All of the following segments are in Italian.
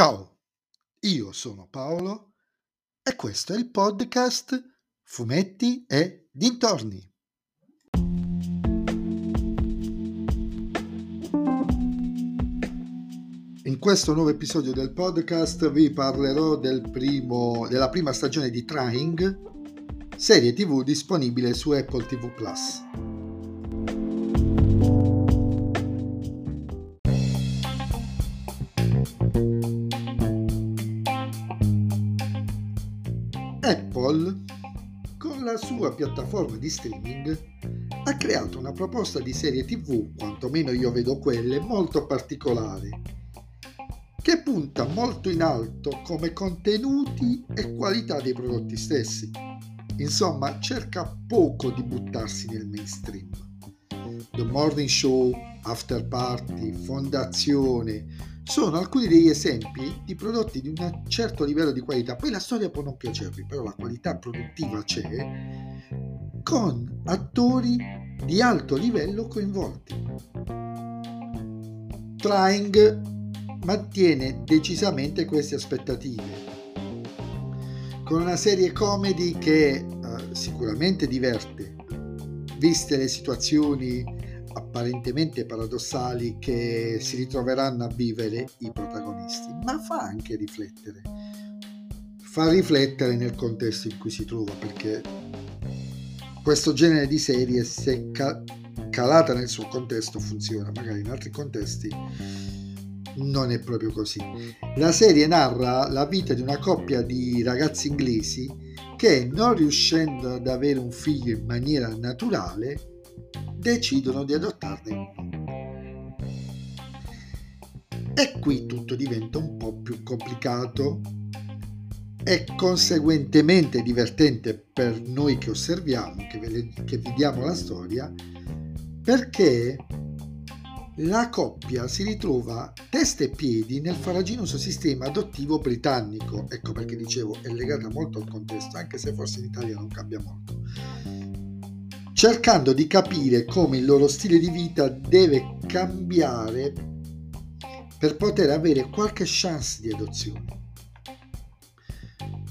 Ciao, io sono Paolo e questo è il podcast Fumetti e Dintorni. In questo nuovo episodio del podcast vi parlerò del primo, della prima stagione di Trying, serie tv disponibile su Apple TV Apple, con la sua piattaforma di streaming, ha creato una proposta di serie TV, quantomeno io vedo quelle, molto particolare, che punta molto in alto come contenuti e qualità dei prodotti stessi. Insomma, cerca poco di buttarsi nel mainstream. The Morning Show, After Party, Fondazione, sono alcuni degli esempi di prodotti di un certo livello di qualità. Poi la storia può non piacervi, però la qualità produttiva c'è, con attori di alto livello coinvolti. Trying mantiene decisamente queste aspettative, con una serie comedy che eh, sicuramente diverte, viste le situazioni apparentemente paradossali che si ritroveranno a vivere i protagonisti, ma fa anche riflettere. Fa riflettere nel contesto in cui si trova, perché questo genere di serie, se calata nel suo contesto, funziona, magari in altri contesti non è proprio così. La serie narra la vita di una coppia di ragazzi inglesi che, non riuscendo ad avere un figlio in maniera naturale, decidono di adottarne uno. E qui tutto diventa un po' più complicato e conseguentemente divertente per noi che osserviamo, che, che vediamo la storia, perché la coppia si ritrova testa e piedi nel faraginoso sistema adottivo britannico. Ecco perché dicevo, è legata molto al contesto, anche se forse in Italia non cambia molto cercando di capire come il loro stile di vita deve cambiare per poter avere qualche chance di adozione.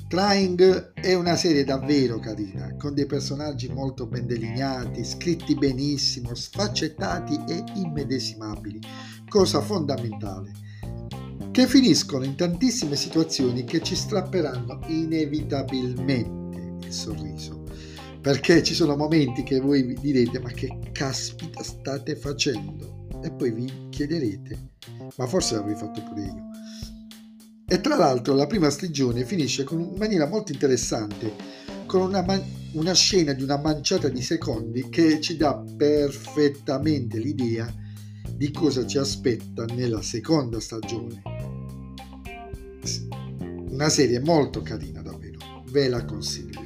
Trying è una serie davvero carina, con dei personaggi molto ben delineati, scritti benissimo, sfaccettati e immedesimabili, cosa fondamentale, che finiscono in tantissime situazioni che ci strapperanno inevitabilmente il sorriso perché ci sono momenti che voi vi direte ma che caspita state facendo? E poi vi chiederete ma forse l'avrei fatto pure io. E tra l'altro la prima stagione finisce in maniera molto interessante con una, man- una scena di una manciata di secondi che ci dà perfettamente l'idea di cosa ci aspetta nella seconda stagione. Una serie molto carina davvero ve la consiglio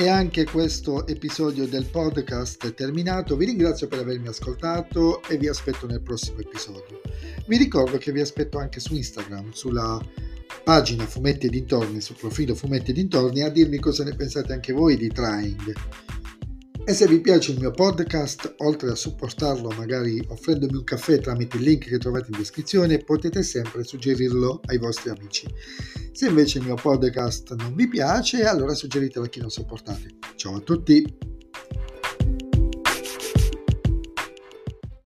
E anche questo episodio del podcast è terminato. Vi ringrazio per avermi ascoltato e vi aspetto nel prossimo episodio. Vi ricordo che vi aspetto anche su Instagram, sulla pagina Fumetti e Dintorni, sul profilo Fumetti e Dintorni, a dirmi cosa ne pensate anche voi di Trying. E se vi piace il mio podcast, oltre a supportarlo magari offrendomi un caffè tramite il link che trovate in descrizione, potete sempre suggerirlo ai vostri amici. Se invece il mio podcast non vi piace, allora suggeritelo a chi non sopportate. Ciao a tutti!